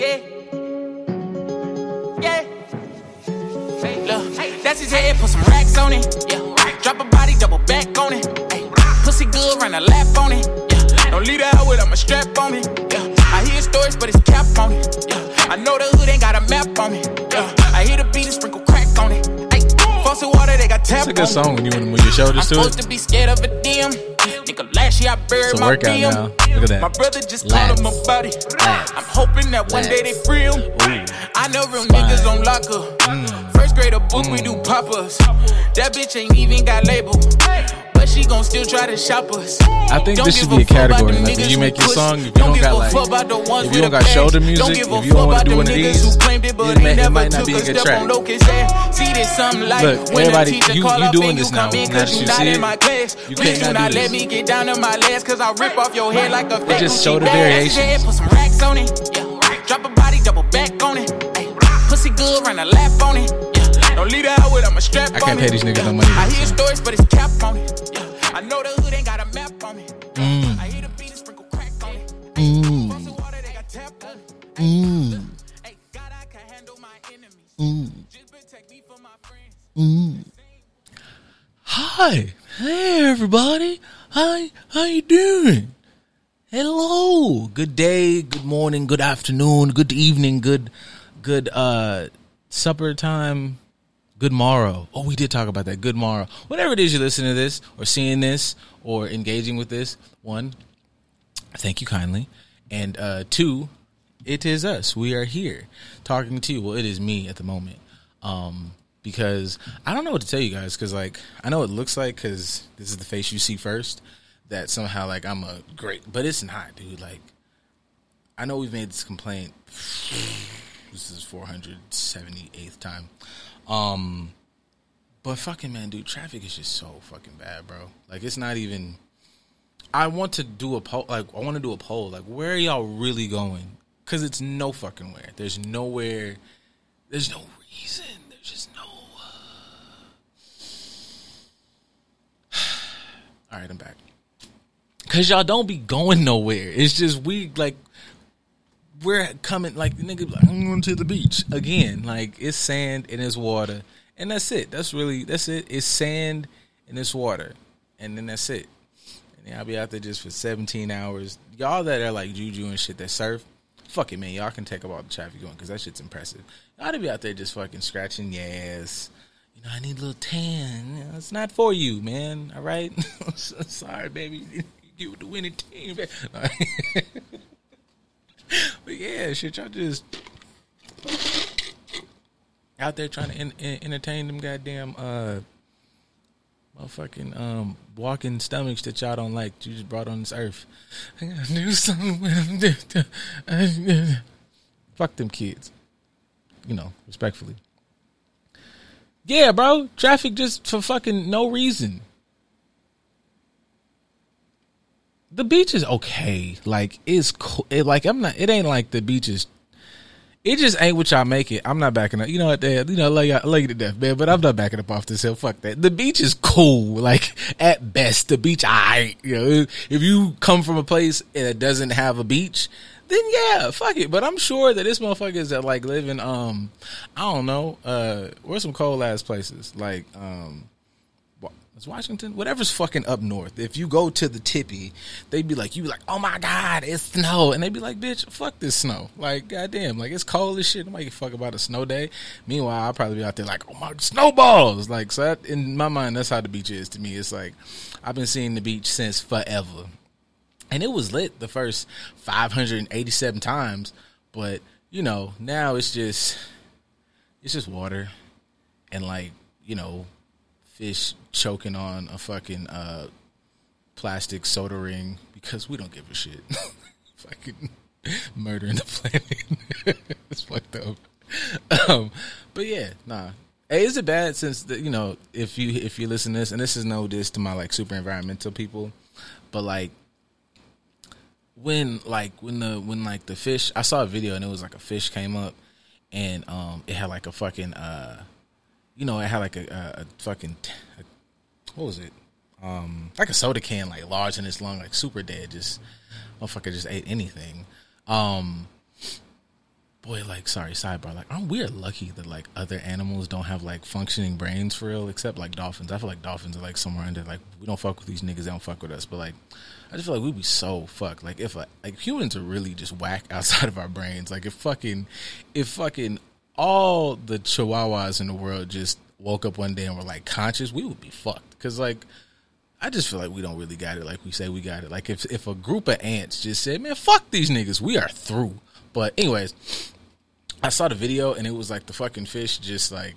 Yeah. Yeah. Look, that's his head, put some racks on it. Yeah. Drop a body, double back on it. Ay. Pussy good, run a lap on it. Yeah. Don't leave the out with, I'ma strap on me. Yeah. I hear stories, but it's cap on it. Yeah. I know the hood ain't got a map on me. Yeah. I hear the beat and sprinkle crack on it. Ay. Faucet water, they got tap It's a good song when you want to move your shoulders I'm to supposed it. to be scared of a DM. Last I buried my workout DM. now. Look at that. My brother just called him a Lats. buddy. Lats. I'm hoping that one day they free him. Ooh. I know real Fine. niggas on locker. Mm. First grade a book, we do mm. pop-ups. That bitch ain't even got label. But she gon' still try to shop us. I think Don't this should be a category. Like when you make your song, if you Don't don't give got a like, fuck about the ones if you don't got shoulder music, Don't give if you don't wanna do them one of these, it, it they it might not took be a good step track. on locust ass. See this something like Look, when everybody- you- you doing this now. Now that you see in it, you can't do not do let this. me get down to my legs cause I rip off your head like a fat just Gucci show the bag. variations. That's his head, Put some racks on it. Yeah. Drop a body, double back on it. Pussy good, run a lap on it. Don't leave the with, I'ma strap I can't pay these niggas no money I hear stories, but it's cap on it. Yeah. I know the hood ain't got a map on me. Mm. I hear the beat and sprinkle crack on it. Mm. Water, they got tap on it. Mm. Ay, God, I can handle my enemies. Mm. Just protect me from my friends. Mm. Hi, hey everybody. Hi, how you doing? Hello. Good day, good morning, good afternoon, good evening, good, good uh, supper time, good morrow. Oh, we did talk about that. Good morrow. Whatever it is you're listening to this, or seeing this, or engaging with this. One, thank you kindly, and uh, two, it is us. We are here talking to you. Well, it is me at the moment. Um, because I don't know what to tell you guys. Because like I know it looks like because this is the face you see first that somehow like I'm a great, but it's not, dude. Like I know we've made this complaint. This is 478th time. Um, but fucking man, dude, traffic is just so fucking bad, bro. Like it's not even. I want to do a poll. Like I want to do a poll. Like where are y'all really going? Because it's no fucking where. There's nowhere. There's no reason. There's just no. uh, All right, I'm back. Cause y'all don't be going nowhere. It's just we like we're coming like nigga. Like, I'm going to the beach again. Like it's sand and it's water, and that's it. That's really that's it. It's sand and it's water, and then that's it. And I'll be out there just for 17 hours. Y'all that are like Juju and shit that surf, fuck it, man. Y'all can take up all the traffic going because that shit's impressive. Y'all to be out there just fucking scratching ass. You know, I need a little tan. You know, it's not for you, man. All right? Sorry, baby. You get with the winning team. but yeah, shit, y'all just out there trying to en- en- entertain them goddamn uh motherfucking um walking stomachs that y'all don't like. You just brought on this earth. I gotta do something. Fuck them kids. You know, respectfully. Yeah, bro. Traffic just for fucking no reason. The beach is okay. Like it's cool. It, like I'm not. It ain't like the beach is. It just ain't what y'all make it. I'm not backing up. You know what? They, you know, love you, love you to death, man. But I'm not backing up off this hill. Fuck that. The beach is cool. Like at best, the beach. I, you know, if you come from a place and it doesn't have a beach, then yeah, fuck it. But I'm sure that this motherfuckers that like live in, um, I don't know, uh, where's some cold ass places like, um, Is Washington, whatever's fucking up north. If you go to the tippy, they'd be like, you be like, oh my god, it's snow, and they'd be like, bitch, fuck this snow. Like, goddamn, like it's cold as shit. Nobody fuck about a snow day. Meanwhile, I'll probably be out there like, oh my snowballs. Like, so that, in my mind, that's how the beach is to me. It's like I've been seeing the beach since forever, and it was lit the first 587 times, but you know now it's just it's just water and like you know fish choking on a fucking uh, plastic soda ring because we don't give a shit. fucking murdering the planet. it's fucked up. Um, but yeah, nah. Hey, is it bad since the, you know if you if you listen to this and this is no diss to my like super environmental people, but like when like when the when like the fish I saw a video and it was like a fish came up and um it had like a fucking uh you know, it had like a, a, a fucking a, what was it? Um, like a soda can, like large in its lung, like super dead. Just motherfucker just ate anything. Um, boy, like, sorry, sidebar. Like, aren't we lucky that like other animals don't have like functioning brains for real, except like dolphins. I feel like dolphins are like somewhere under like we don't fuck with these niggas, they don't fuck with us. But like, I just feel like we'd be so fucked. Like if like humans are really just whack outside of our brains. Like if fucking, if fucking all the chihuahuas in the world just woke up one day and were like conscious, we would be fucked. Cause like I just feel like we don't really got it like we say we got it. Like if if a group of ants just said, "Man, fuck these niggas, we are through." But anyways, I saw the video and it was like the fucking fish just like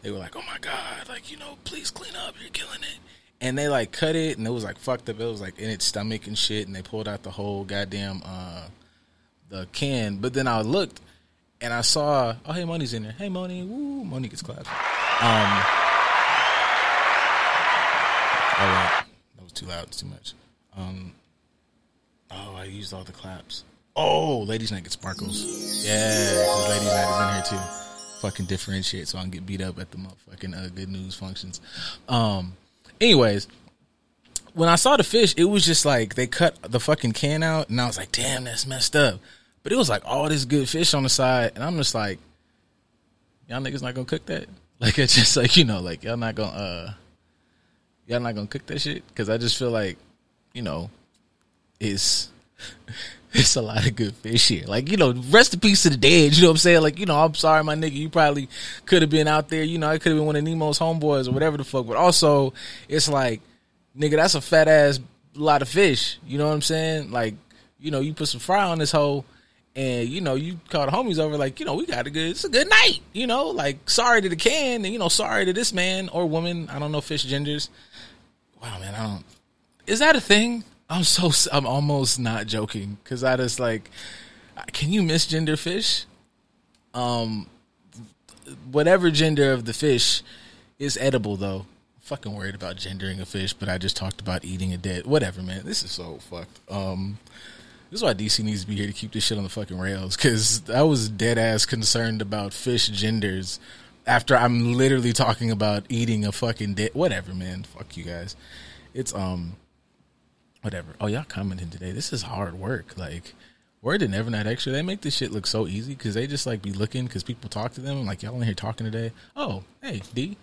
they were like, "Oh my god, like you know, please clean up, you're killing it." And they like cut it and it was like fucked up. It was like in its stomach and shit, and they pulled out the whole goddamn uh the can. But then I looked and I saw, oh hey, Moni's in there. Hey, Moni, woo, Moni gets clapped. Um, oh wait, that was too loud, too much. Um, oh, I used all the claps. Oh, ladies' night gets sparkles. Yeah, ladies' night is in here too. Fucking differentiate, so I can get beat up at the motherfucking uh, good news functions. Um, anyways, when I saw the fish, it was just like they cut the fucking can out, and I was like, damn, that's messed up. But it was like all this good fish on the side, and I'm just like, y'all niggas not gonna cook that? Like it's just like you know, like y'all not gonna uh, y'all not gonna cook that shit because I just feel like, you know, it's it's a lot of good fish here. Like you know, rest in peace to the dead. You know what I'm saying? Like you know, I'm sorry, my nigga. You probably could have been out there. You know, I could have been one of Nemo's homeboys or whatever the fuck. But also, it's like, nigga, that's a fat ass lot of fish. You know what I'm saying? Like, you know, you put some fry on this hole and you know you call the homies over like you know we got a good it's a good night you know like sorry to the can and you know sorry to this man or woman i don't know fish genders wow man i don't is that a thing? I'm so i'm almost not joking because i just like can you misgender fish? Um whatever gender of the fish is edible though. Fucking worried about gendering a fish but i just talked about eating a dead whatever man this is so fucked. Um this is why DC needs to be here to keep this shit on the fucking rails. Because I was dead ass concerned about fish genders after I'm literally talking about eating a fucking dead. Whatever, man. Fuck you guys. It's um, whatever. Oh, y'all commenting today. This is hard work. Like, word to Never Night Extra. They make this shit look so easy because they just like be looking because people talk to them. Like y'all in here talking today. Oh, hey D,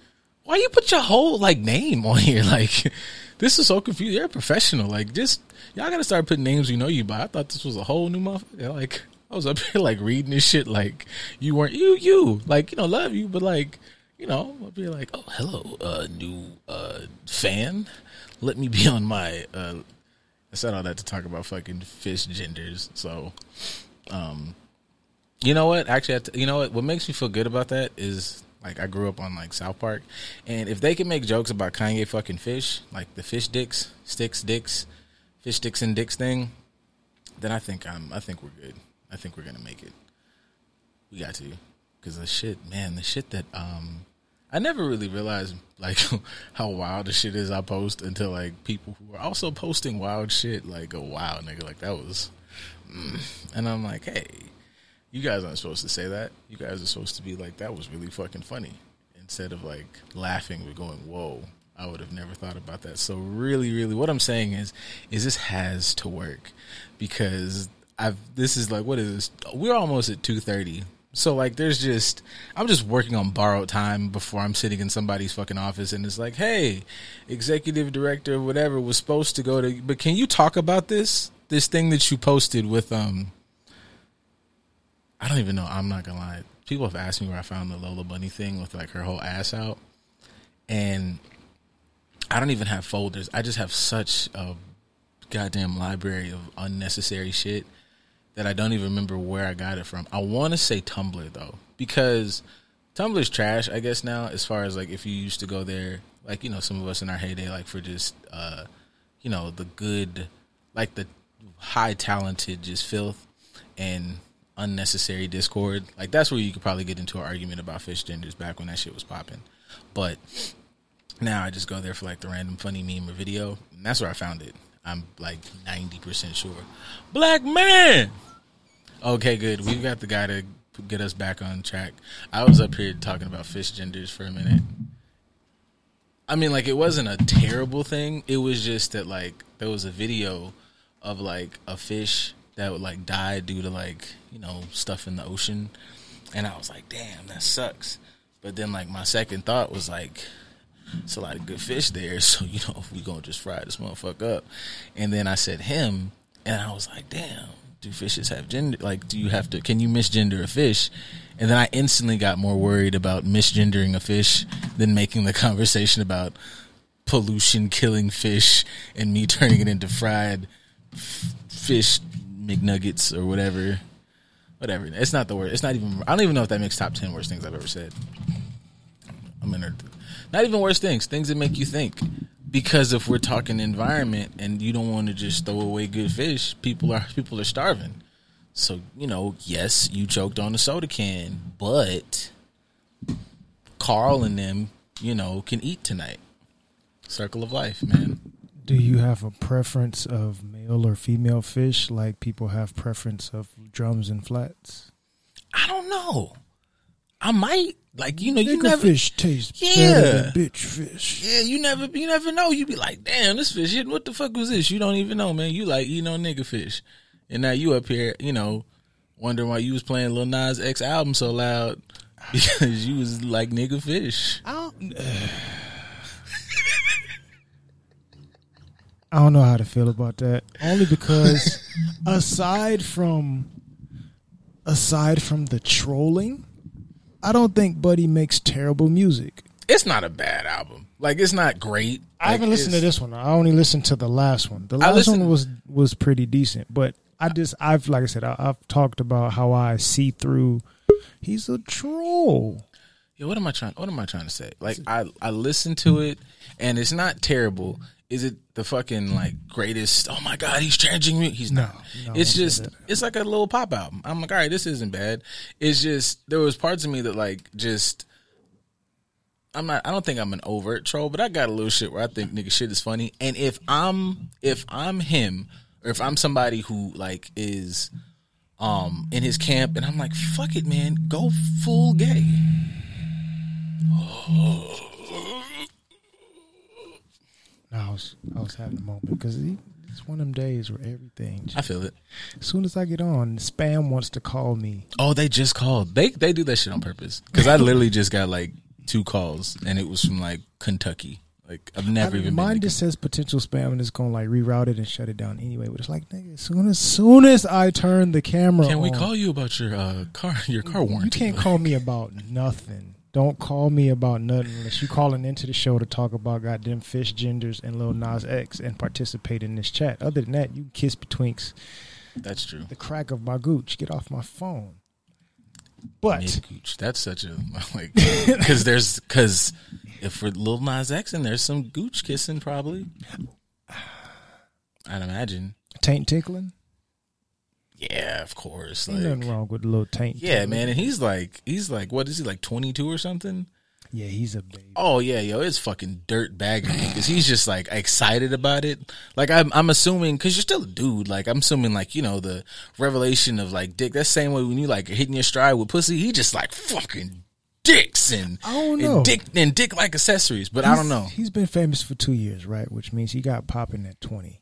why you put your whole like name on here? Like, this is so confusing. You're a professional. Like, just y'all gotta start putting names you know you by. I thought this was a whole new motherfucker. Like, I was up here like reading this shit like you weren't you you like you know love you, but like you know I'll be like oh hello uh new uh fan. Let me be on my. uh I said all that to talk about fucking fish genders. So, um, you know what? Actually, you know what? What makes me feel good about that is like I grew up on like South Park, and if they can make jokes about Kanye fucking fish, like the fish dicks, sticks, dicks, fish sticks and dicks thing, then I think I'm. I think we're good. I think we're gonna make it. We got to, because the shit, man, the shit that um, I never really realized like how wild the shit is I post until like people who are also posting wild shit like go wow nigga like that was, mm. and I'm like hey you guys aren't supposed to say that. You guys are supposed to be like, that was really fucking funny. Instead of like laughing, we're going, whoa, I would have never thought about that. So really, really what I'm saying is, is this has to work because I've, this is like, what is this? We're almost at 230. So like, there's just, I'm just working on borrowed time before I'm sitting in somebody's fucking office and it's like, hey, executive director, whatever was supposed to go to, but can you talk about this? This thing that you posted with, um, I don't even know. I'm not gonna lie. People have asked me where I found the Lola Bunny thing with like her whole ass out, and I don't even have folders. I just have such a goddamn library of unnecessary shit that I don't even remember where I got it from. I want to say Tumblr though, because Tumblr's trash. I guess now, as far as like if you used to go there, like you know, some of us in our heyday, like for just uh, you know the good, like the high talented, just filth and unnecessary discord. Like that's where you could probably get into an argument about fish genders back when that shit was popping. But now I just go there for like the random funny meme or video, and that's where I found it. I'm like ninety percent sure. Black man. Okay, good. We've got the guy to get us back on track. I was up here talking about fish genders for a minute. I mean, like it wasn't a terrible thing. It was just that like there was a video of like a fish that would like die due to like you know stuff in the ocean, and I was like, damn, that sucks. But then like my second thought was like, it's a lot of good fish there, so you know we gonna just fry this motherfucker up. And then I said him, and I was like, damn, do fishes have gender? Like, do you have to? Can you misgender a fish? And then I instantly got more worried about misgendering a fish than making the conversation about pollution killing fish and me turning it into fried f- fish McNuggets or whatever. Whatever. It's not the worst. It's not even. I don't even know if that makes top ten worst things I've ever said. I'm in. Not even worst things. Things that make you think. Because if we're talking environment and you don't want to just throw away good fish, people are people are starving. So you know, yes, you choked on the soda can, but Carl and them, you know, can eat tonight. Circle of life, man. Do you have a preference of male or female fish like people have preference of drums and flats? I don't know. I might like you know you Nigga never fish tastes Yeah. better than bitch fish. yeah you never you never know you be like damn this fish hit what the fuck was this you don't even know man you like you know nigga fish and now you up here you know wondering why you was playing Lil Nas X album so loud because you was like nigga fish I don't, I don't know how to feel about that. Only because aside from aside from the trolling, I don't think Buddy makes terrible music. it's not a bad album like it's not great I haven't listened to this one. I only listened to the last one. The last one was was pretty decent, but I just I've like I said I, I've talked about how I see through. He's a troll. Yeah, what am I trying? What am I trying to say? Like, I I listened to it, and it's not terrible. Is it the fucking like greatest? Oh my god, he's changing me. He's not. no, it's just it's like a little pop album. I'm like, all right, this isn't bad. It's just there was parts of me that like just. I'm not. I don't think I'm an overt troll, but I got a little shit where I think nigga shit is funny. And if I'm if I'm him, or if I'm somebody who like is um in his camp, and I'm like, fuck it, man, go full gay. No, I was I was having a moment because it's one of them days where everything. Just, I feel it. As soon as I get on, spam wants to call me. Oh, they just called. They they do that shit on purpose. Because I literally just got like two calls, and it was from like Kentucky. Like I've never I- even mine just says potential spam and it's gonna like reroute it and shut it down anyway. But it's like, nigga, as soon as soon as I turn the camera, can we on, call you about your uh, car your car warranty? You can't call me about nothing. Don't call me about nothing unless you calling into the show to talk about goddamn fish genders and Lil Nas X and participate in this chat. Other than that, you kiss between That's true. the crack of my gooch. Get off my phone. But gooch. That's such a like because there's because if we're Lil Nas X and there's some gooch kissing probably. I'd imagine. taint tickling, Yeah, of course. Like, nothing wrong with a little tank. yeah, tickling. man, and he's like he's like what is he like twenty two or something? Yeah, he's a baby. Oh yeah, yo, it's fucking dirt bag because he's just like excited about it. Like I'm, I'm assuming because you're still a dude. Like I'm assuming like you know the revelation of like dick. That same way when you like hitting your stride with pussy, he just like fucking dicks and I don't and dick and dick like accessories. But I don't know. He's been famous for two years, right? Which means he got popping at 20,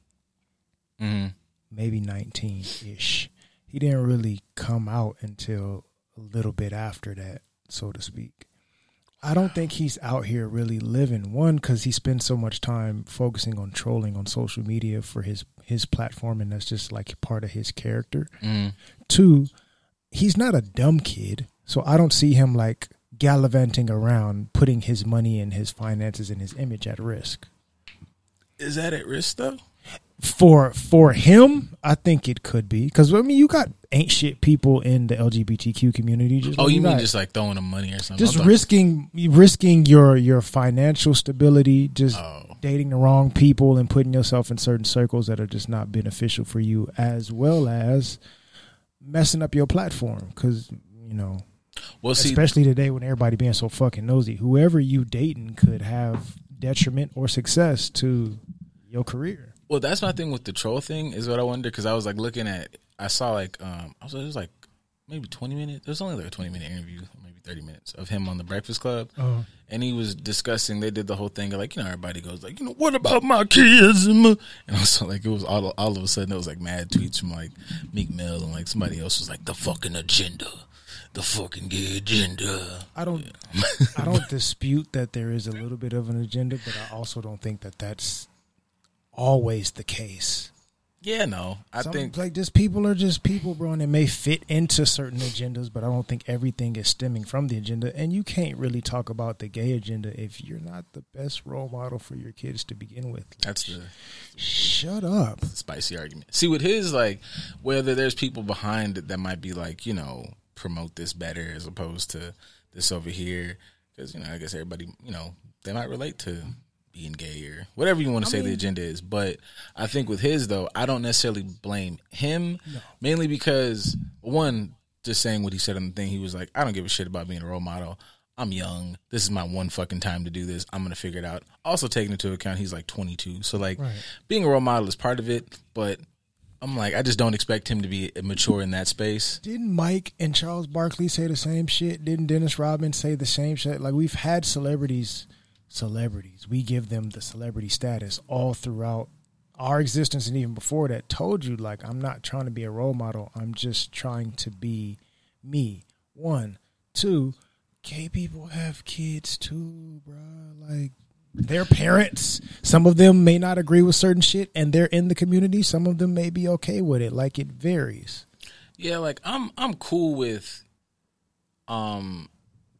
mm-hmm. maybe 19 ish. He didn't really come out until a little bit after that, so to speak. I don't think he's out here really living. One, because he spends so much time focusing on trolling on social media for his his platform, and that's just like part of his character. mm Two, he's not a dumb kid, so I don't see him like gallivanting around, putting his money and his finances and his image at risk. Is that at risk though? For for him, I think it could be because I mean you got ain't shit people in the LGBTQ community. Just Oh, like you mean just like throwing them money or something? just risking risking your your financial stability, just Oh, dating the wrong people and putting yourself in certain circles that are just not beneficial for you, as well as messing up your platform. Because you know, well, see, especially today when everybody being so fucking nosy, whoever you dating could have detriment or success to your career. Well, that's my thing with the troll thing is what I wonder because I was like looking at, I saw like, um, I was, it was like maybe twenty minutes. There's only like a twenty minute interview, maybe thirty minutes of him on the Breakfast Club, Oh. and he was discussing. They did the whole thing of like you know everybody goes like you know what about my kids and, my-" and also like it was all all of a sudden it was like mad tweets from like Meek Mill and like somebody else was like the fucking agenda, the fucking gay agenda. I don't I don't dispute that there is a little bit of an agenda, but I also don't think that that's always the case. Yeah, no, I Some- think like just people are just people, bro, and it may fit into certain agendas, but I don't think everything is stemming from the agenda. And you can't really talk about the gay agenda if you're not the best role model for your kids to begin with. that's the Shut up. spicy argument. See, with his like, whether there's people behind it that might be like, you know, promote this better as opposed to this over here, because you know, I guess everybody, you know, they might relate to being gay or whatever you want to say the agenda is. But I think with his though, I don't necessarily blame him, mainly because one, just saying what he said on the thing, he was like, I don't give a shit about being a role model. I'm young. This is my one fucking time to do this. I'm gonna figure it out. Also taking into account he's like 22, so like Right. being a role model is part of it. But I'm like, I just don't expect him to be mature in that space. Didn't Mike and Charles Barkley say the same shit? Didn't Dennis Rodman say the same shit? Like we've had celebrities, celebrities. We give them the celebrity status all throughout our existence and even before that. Told you like I'm not trying to be a role model. I'm just trying to be me. One, two. Gay people have kids too, bruh. Like their parents. Some of them may not agree with certain shit, and they're in the community. Some of them may be okay with it. Like it varies. Yeah, like I'm I'm cool with um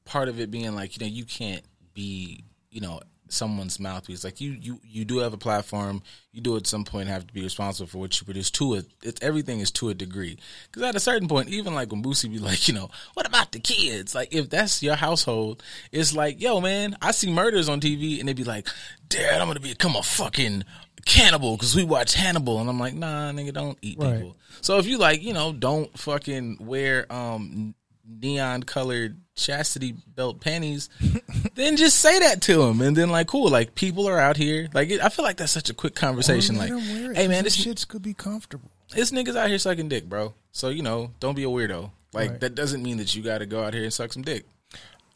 part of it being like, you know, you can't be, you know, someone's mouthpiece. Like you you you do have a platform. You do at some point have to be responsible for what you produce to it. It's everything is to a degree. Cuz at a certain point even like when Boosie be like, you know, what about the kids? Like if that's your household, it's like, yo man, I see murders on TV and they be like, "Dad, I'm going to become a fucking cannibal because we watch Hannibal." And I'm like, "Nah, nigga, don't eat Right. people." So if you like, you know, don't fucking wear um neon colored chastity belt panties, then just say that to him, and then like, cool, like people are out here. Like, I feel like that's such a quick conversation. Like, Like, 'em wear it, hey man, this shits could be comfortable. this niggas out here sucking dick, bro. So you know, don't be a weirdo. Like Right. that doesn't mean that you got to go out here and suck some dick.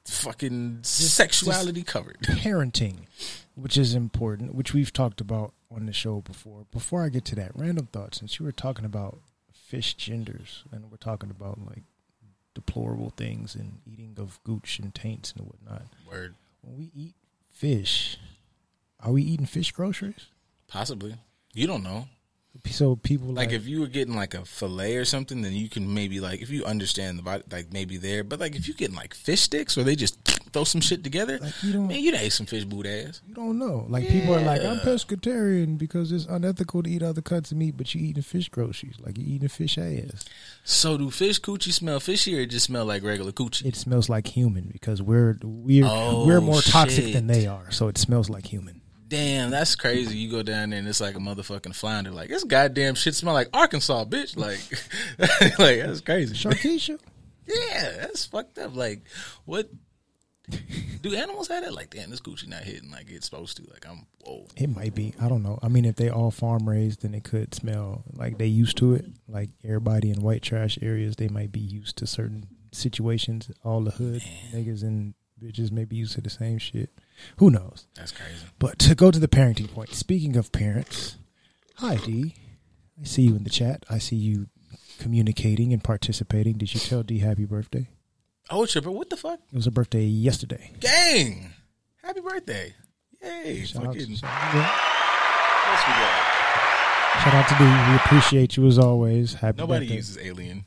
Fucking sexuality covered. Parenting, which is important, which we've talked about on the show before. Before I get to that, random thought. Since you were talking about fish genders, and we're talking about like deplorable things and eating of gooch and taints and whatnot. Word, When we eat fish, are we eating fish groceries? possibly. You don't know. So people Like like, if you were getting like a fillet or something, then you can maybe like if you understand the body, like maybe there. But like if you getting like fish sticks, or they just throw some shit together, Like, you don't- man, you ate some fish boot ass. you don't know. Like people are like, I'm pescatarian because it's unethical to eat other cuts of meat, but you eating fish groceries, like you eating fish ass. So do fish coochie smell fishy or it just smell like regular coochie? It smells like human because we're we're Oh, we're more toxic shit. than they are, so it smells like human. Damn, that's crazy. You go down there and it's like a motherfucking flounder. Like this goddamn shit smell like Arkansas, bitch. Like, like that's crazy. Sharkeisha, Yeah, that's fucked up. Like, what? Do animals have that? Like, damn, this Gucci not hitting like it's supposed to. Like, I'm whoa. it might be. I don't know. I mean, if they all farm raised, then it could smell like they used to it. Like everybody in white trash areas, they might be used to certain situations. All the hood niggas and bitches may be used to the same shit. Who knows? That's crazy. But to go to the parenting point, speaking of parents, hi D. I see you in the chat. I see you communicating and participating. Did you tell D happy birthday? Oh, Chipper, what the fuck? It was a birthday yesterday. Gang, happy birthday! Yay! Shout out, Fucking, shout out- shout out to D. We appreciate you as always. Happy birthday. Nobody birthday. uses alien.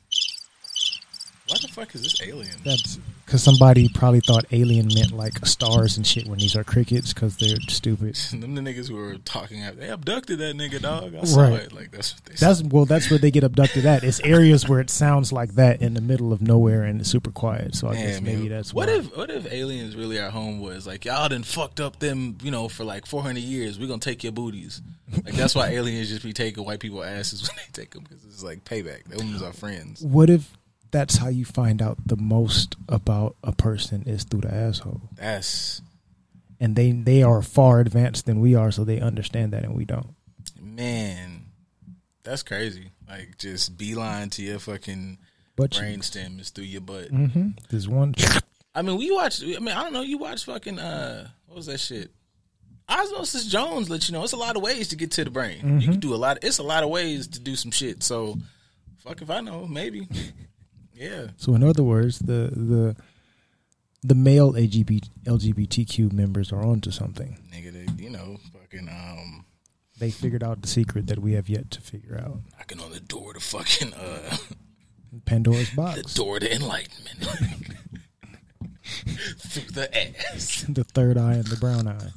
Why the fuck is this alien? That's because somebody probably thought alien meant like stars and shit when these are crickets because they're stupid. Them the niggas who were talking, they abducted that nigga, dog. I saw Right. it. Like that's what they said. That's well, that's where they get abducted at. It's areas where it sounds like that in the middle of nowhere and it's super quiet. So I guess maybe man. that's what why. if what if aliens really our homeboys? Like y'all done fucked up them, you know, for like four hundred years. We gonna take your booties. Like that's why aliens just be taking white people asses when they take them because it's like payback. Them is our friends. What if that's how you find out the most about a person is through the asshole, That's and they they are far advanced than we are, so they understand that and we don't. man, that's crazy. Like just beeline to your fucking But brain stem is through your butt. Mm-hmm. there's one. I mean, we watch. I mean, I don't know. You watch fucking uh, what was that shit? Osmosis Jones let you know it's a lot of ways to get to the brain. You can do a lot. It's a lot of ways to do some shit. So, fuck if I know. Maybe. yeah. So in other words, the the the male LGBT, LGBTQ members are onto something. Nigga, they, you know, fucking um, They figured out the secret that we have yet to figure out. knocking on the door to fucking uh, Pandora's box. the door to enlightenment through the ass. the third eye and the brown eye.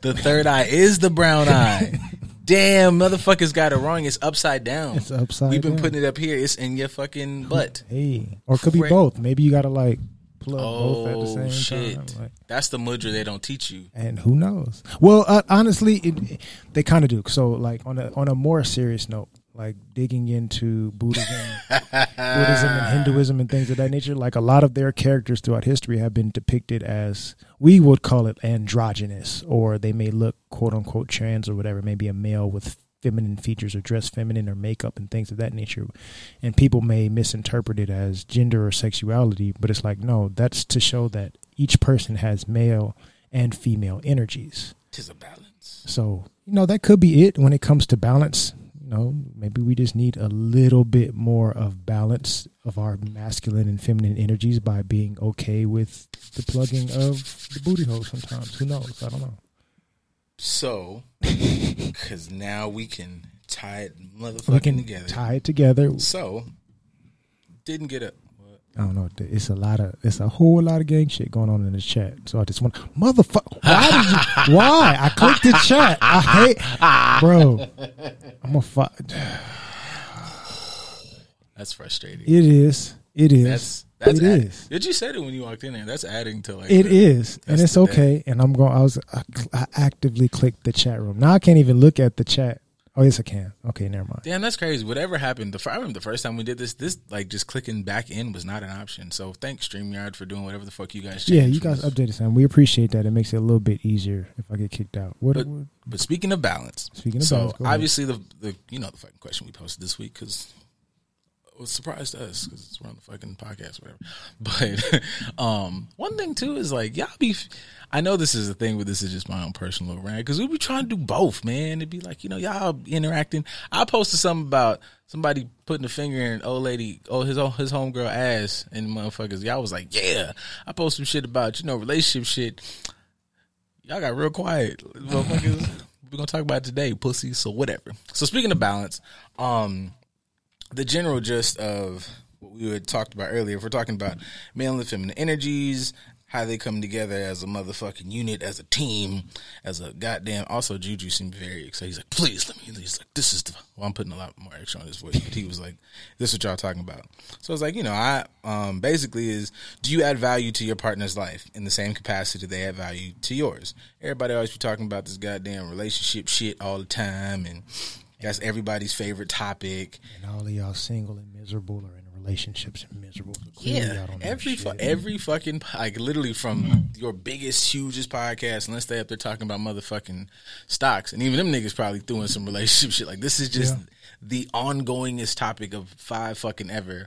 The third eye is the brown eye. Damn, motherfuckers got it wrong. It's upside down. It's upside We've been down. putting it up here. It's in your fucking butt. Hey, or it could be both. Maybe you got to like plug Oh both at the same shit! time. Like, That's the mudra they don't teach you. and who knows? Well, uh, honestly, it, they kind of do. So, like on a on a more serious note, like digging into Buddhism, Buddhism and Hinduism and things of that nature. Like a lot of their characters throughout history have been depicted as we would call it androgynous, or they may look quote unquote trans or whatever. Maybe a male with feminine features or dress feminine or makeup and things of that nature. And people may misinterpret it as gender or sexuality, but it's like no, that's to show that each person has male and female energies. Tis a balance. So, you know, that could be it when it comes to balance. Know, maybe we just need a little bit more of balance of our masculine and feminine energies by being okay with the plugging of the booty hole sometimes. Who knows? I don't know. So, because now we can tie it motherfucking We can together. tie it together. so, didn't get a. I don't know. It's a lot of, it's a whole lot of gang shit going on in the chat. So I just want, motherfucker, why did you, why? I clicked the chat. I hate, bro. I'm a fuck. That's frustrating. It is. It is. that's that's it add- is. Did you said it when you walked in there? That's adding to like It the- is, and it's okay. And I'm going. I was. I, I actively clicked the chat room. Now I can't even look at the chat. Oh yes, I can. Okay, never mind. Damn, that's crazy. Whatever happened, the I remember the first time we did this. This like just clicking back in was not an option. So thanks Streamyard for doing whatever the fuck you guys. Yeah, you guys updated some. We appreciate that. It makes it a little bit easier if I get kicked out. What? But, what- but speaking of balance, Speaking of so balance, obviously the the you know the fucking question we posted this week because was a surprise to us because we're on the fucking podcast, whatever. But um, one thing too is like y'all be. I know this is a thing, but this is just my own personal rant because we be trying to do both, man. It'd be like you know y'all interacting. I posted something about somebody putting a finger in old lady, oh his old, his homegirl ass, and motherfuckers. Y'all was like, yeah. I posted some shit about you know relationship shit y'all got real quiet. Motherfuckers, we're gonna talk about it today, pussy. So whatever. So speaking of balance, um, the general gist of what we had talked about earlier, if we're talking about male and feminine energies, how they come together as a motherfucking unit, as a team, as a goddamn. Also, Juju seemed very excited. He's like, "Please let me." He's like, "This is the." Well, I'm putting a lot more extra on his voice, but he was like, "This is what y'all talking about." So it's like, you know, I um basically is, do you add value to your partner's life in the same capacity they add value to yours? Everybody always be talking about this goddamn relationship shit all the time, and that's everybody's favorite topic. and all of y'all single and miserable or in relationships and miserable. So Yeah, every fu- every fucking like literally from your biggest, hugest podcast, unless they up there talking about motherfucking stocks, and even them niggas probably doing some relationship shit. Like this is just Yeah. the ongoingest topic of five fucking ever.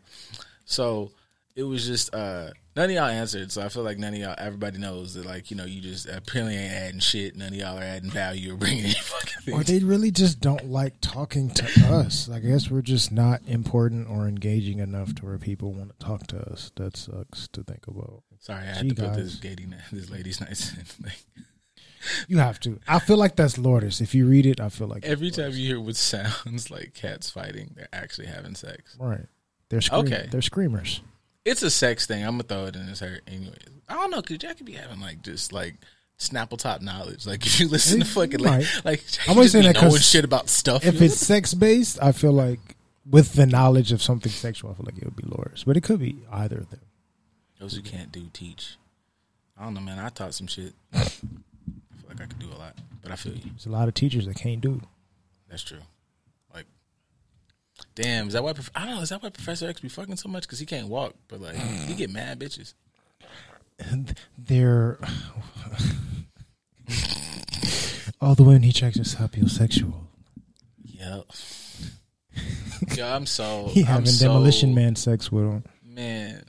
So it was just uh none of y'all answered. So I feel like none of y'all, everybody knows that like you know you just apparently ain't adding shit. None of y'all are adding value or bringing any fucking Or they really just don't like talking to us. I guess we're just not important or engaging enough to where people want to talk to us. That sucks to think about. Sorry, I had Gee, to put this this lady's nice. You have to. I feel like that's Lourdes. If you read it, I feel like Every time you hear what sounds like cats fighting, they're actually having sex. right, they're scream- Okay. They're screamers. It's a sex thing. I'm gonna throw it in his hair anyways. I don't know, cause Jack could be having like just like Snapple top knowledge. Like if you listen to fucking like, like I'm only saying that that 'cause knowing shit about stuff. If it's sex based, I feel like with the knowledge of something sexual, I feel like it would be Lourdes. But it could be either of them. those who can't do teach. I don't know, man. I taught some shit. I feel like I could do a lot, but I feel you. There's a lot of teachers that can't do. That's true. Like, damn, is that why? Prof- I don't know. Is that why Professor X be fucking so much? Cause he can't walk, but like he get mad bitches. They're all the women he checks are sapiosexual. Yep. Yeah, I'm so. he having so- demolition man sex with him. Man,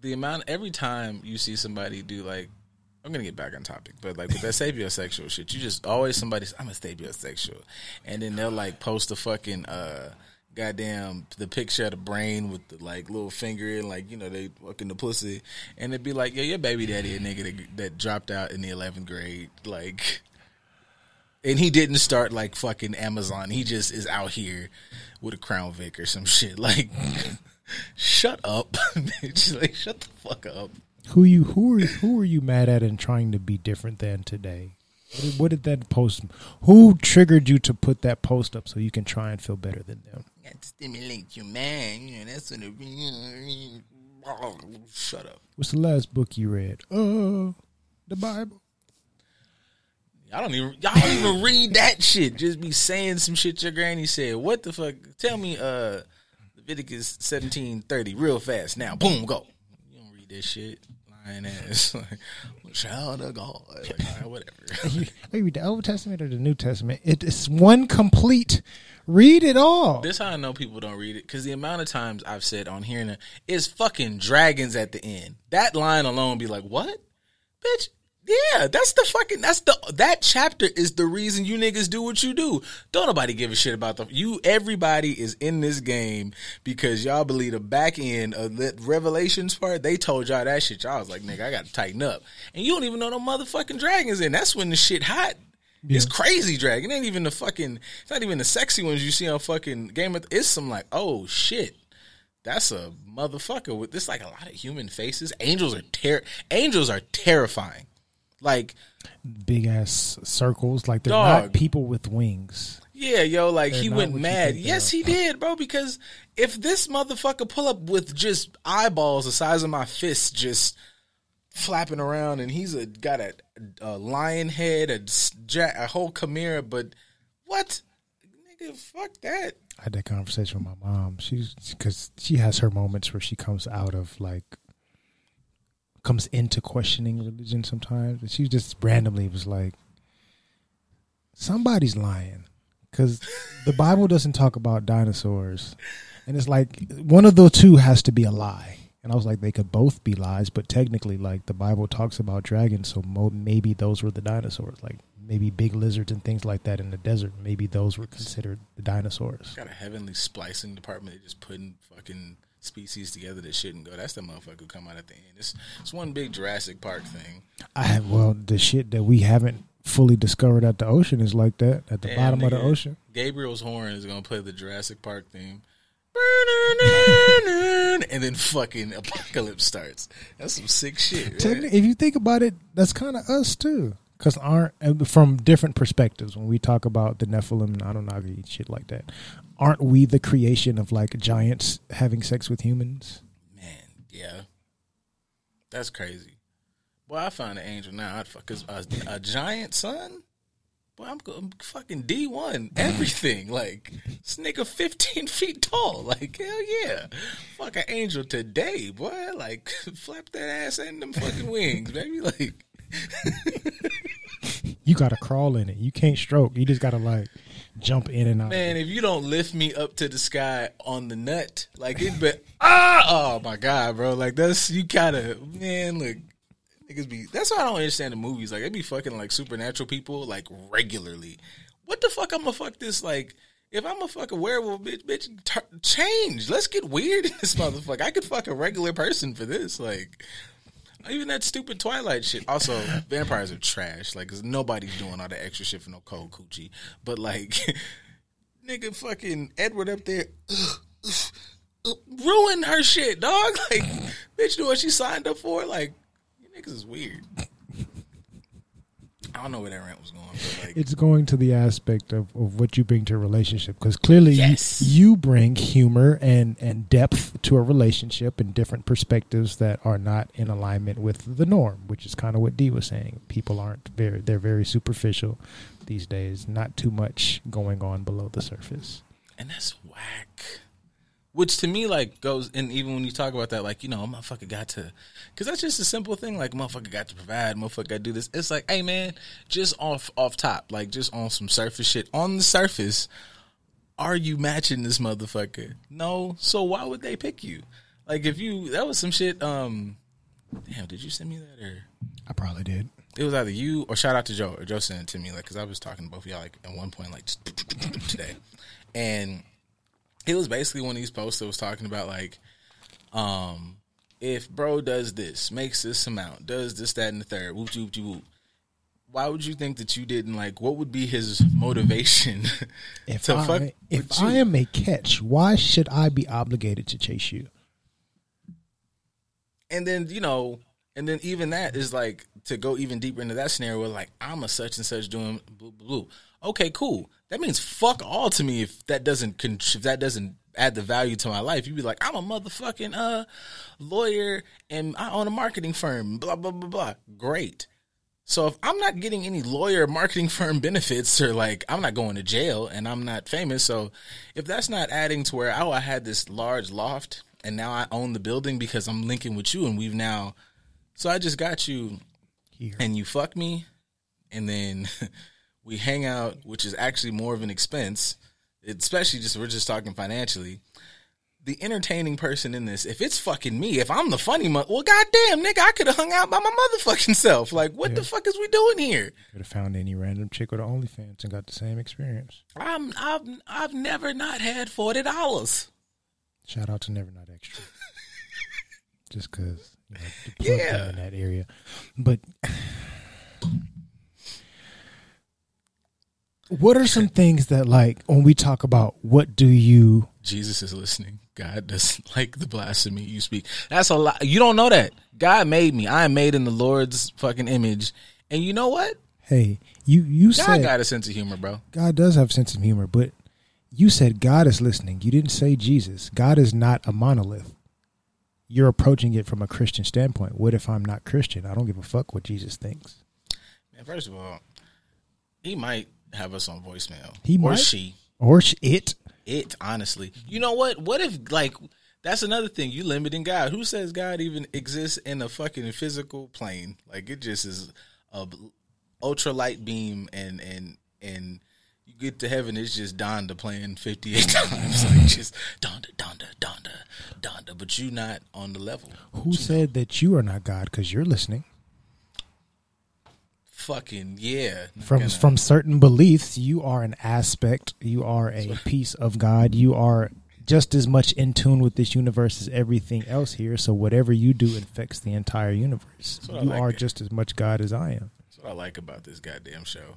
the amount every time you see somebody do like, I'm gonna get back on topic, but like with that sapiosexual shit, you just always somebody's I'm a sapiosexual, and then they'll like post a fucking uh goddamn the picture of the brain with the like little finger and like you know they fucking the pussy, and it'd be like yeah your baby daddy a nigga that, that dropped out in the 11th grade like. And he didn't start like fucking Amazon. He just is out here with a Crown Vic or some shit. Like, shut up, bitch. Like, shut the fuck up. Who you who are who are you mad at and trying to be different than today? What did, what did that post? Who triggered you to put that post up so you can try and feel better than them? To stimulate your mind. You know, that's what it. Shut up. What's the last book you read? Uh, the Bible. Y'all don't even y'all don't even read that shit. Just be saying some shit your granny said. What the fuck? Tell me, uh, Leviticus seventeen thirty, real fast now. Boom, go. You don't read that shit, lying ass. Like, child of God. Like, right, whatever. You read the Old Testament or the New Testament? It is one complete. Read it all. This how I know people don't read it because the amount of times I've said on hearing it is fucking dragons at the end. That line alone be like, what, bitch? Yeah, that's the fucking that's the that chapter is the reason you niggas do what you do. Don't nobody give a shit about the you. Everybody is in this game because y'all believe the back end of the Revelations part. They told y'all that shit. Y'all was like, nigga, I got to tighten up, and you don't even know no motherfucking dragons in. That's when the shit hot. It's crazy dragon. It ain't even the fucking. It's not even the sexy ones you see on fucking Game of. It's some like, oh shit, that's a motherfucker with this like a lot of human faces. Angels are ter- Angels are terrifying. Like, Big ass circles, like they're Dog. not people with wings. yeah, yo, like They're he went mad. Yes, he did, bro. Because if this motherfucker pull up with just eyeballs the size of my fist, just flapping around, and he's a got a, a lion head, a s- ja- a whole chimera, but what, nigga, fuck that. I had that conversation with my mom. She's because she has her moments where she comes out of like comes into questioning religion sometimes, and she just randomly was like, "Somebody's lying," because the Bible doesn't talk about dinosaurs, and it's like one of the two has to be a lie. And I was like, they could both be lies, but technically, like the Bible talks about dragons, so mo- maybe those were the dinosaurs, like maybe big lizards and things like that in the desert. Maybe those were considered the dinosaurs. Got a heavenly splicing department. They just putting fucking species together that shouldn't go. That's the motherfucker who come out at the end. It's it's one big Jurassic Park thing. I have well, the shit that we haven't fully discovered at the ocean is like that at the Damn, bottom of the ocean. Gabriel's horn is gonna play the Jurassic Park theme. And then fucking apocalypse starts. That's some sick shit. Technically, if you think about it, that's kind of us too. Because aren't from different perspectives when we talk about the Nephilim and Anunnaki shit like that, aren't we the creation of like giants having sex with humans? Man, yeah, that's crazy. Well, I find an angel now. I'd fuck a, a giant son. Boy, I'm, go- I'm fucking D one everything. Like this nigga, fifteen feet tall. Like hell yeah, fuck an angel today, boy. Like flap that ass and them fucking wings, baby. Like You got to crawl in it. You can't stroke. You just got to like jump in and out. man, if you don't lift me up to the sky on the nut, like it, but ah, oh my god, bro. Like that's you gotta man. Look, niggas be. That's why I don't understand the movies. Like they be fucking like supernatural people like regularly. What the fuck? I'm gonna fuck this like. If I'm a fucking werewolf, bitch, bitch, t- change. Let's get weird in this motherfucker. I could fuck a regular person for this. Like, even that stupid Twilight shit. Also, vampires are trash. Like, 'cause nobody's doing all the extra shit for no cold coochie. But like, nigga, fucking Edward up there, ruin her shit, dog. Like, bitch, knew what she signed up for. Like, niggas is weird. I don't know where that rant was going, like, it's going to the aspect of, of what you bring to a relationship because clearly you- Yes. you, bring humor and, and depth to a relationship and different perspectives that are not in alignment with the norm which is kind of what dee was saying people aren't very they're very superficial these days not too much going on below the surface and that's whack. Which to me, like, goes, and even when you talk about that, like, you know, a motherfucker got to, because that's just a simple thing. Like, motherfucker got to provide, motherfucker got to do this. It's like, hey, man, just off off top, like, just on some surface shit. On the surface, are you matching this motherfucker? No. So why would they pick you? Like if you that was some shit. Um, damn, did you send me that or? I probably did. It was either you or shout out to Joe or Joe sent it to me like because I was talking to both of y'all like at one point like today, and it was basically one of these posts that was talking about like, um, if bro does this, makes this amount, does this, that, and the third, whoop, whoop, whoop, whoop. Why would you think that you didn't like? What would be his motivation If to I fuck if? I am a catch, why should I be obligated to chase you? and then you know, and then even that is like to go even deeper into that scenario. Like I'm a such and such doing blue, blue. Okay, cool. That means fuck all to me if that doesn't if that doesn't add the value to my life. You'd be like, I'm a motherfucking uh lawyer and I own a marketing firm. Blah blah blah blah. Great. So if I'm not getting any lawyer marketing firm benefits or like I'm not going to jail and I'm not famous, so if that's not adding to where oh I had this large loft and now I own the building because I'm linking with you and we've now so I just got you Here. and you fuck me and then we hang out, which is actually more of an expense, especially just we're just talking financially. The entertaining person in this, if it's fucking me, if I'm the funny mo- well, goddamn, nigga, I could have hung out by my motherfucking self. Like, what the fuck is we doing here? Could have found any random chick with an OnlyFans and got the same experience. I'm, I've, I've never not had forty dollars. Shout out to Never Not Extra. Just because Uh, you know, Yeah. in that area. But what are some things that like when we talk about what do you Jesus is listening. God doesn't like the blasphemy you speak. That's a lot. You don't know that. God made me. I am made in the Lord's fucking image. And you know what? hey, you you God said got a sense of humor, bro. God does have a sense of humor, but you said God is listening. You didn't say Jesus. God is not a monolith. You're approaching it from a Christian standpoint. What if I'm not Christian? I don't give a fuck what Jesus thinks. Man, first of all, he might have us on voicemail. He or might. she. Or sh- it. It, honestly. You know what? What if, like, that's another thing. You limiting God. Who says God even exists in a fucking physical plane? Like, it just is a ultra light beam and, and, and, get to heaven, it's just Donda playing 58 times. Like, just Donda, Donda, Donda, Donda. But you not on the level. Who said that you are not God because you're listening? Fucking, yeah. From Gonna- from certain beliefs, you are an aspect. You are a piece of God. You are just as much in tune with this universe as everything else here. So whatever you do infects the entire universe. You like are it. just as much God as I am. That's what I like about this goddamn show.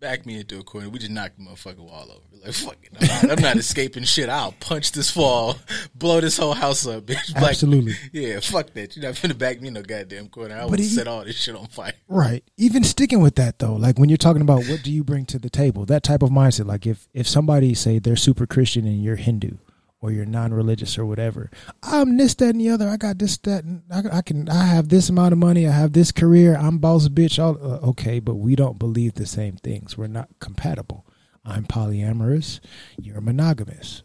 Back me into a corner, we just knock the motherfucking wall over. Like, fuck it. I'm not, I'm not escaping shit. I'll punch this wall, blow this whole house up, bitch. Like, Absolutely. Yeah, fuck that. You're not finna back me in no goddamn corner. I would he- set all this shit on fire. Right. Even sticking with that though, like when you're talking about what do you bring to the table, that type of mindset. Like if if somebody say they're super Christian and you're Hindu or you're non-religious or whatever, I'm this, that, and the other. I got this, that, and I, I can. I have this amount of money. I have this career. I'm boss bitch. All uh, okay, but we don't believe the same things. We're not compatible. I'm polyamorous. You're monogamous.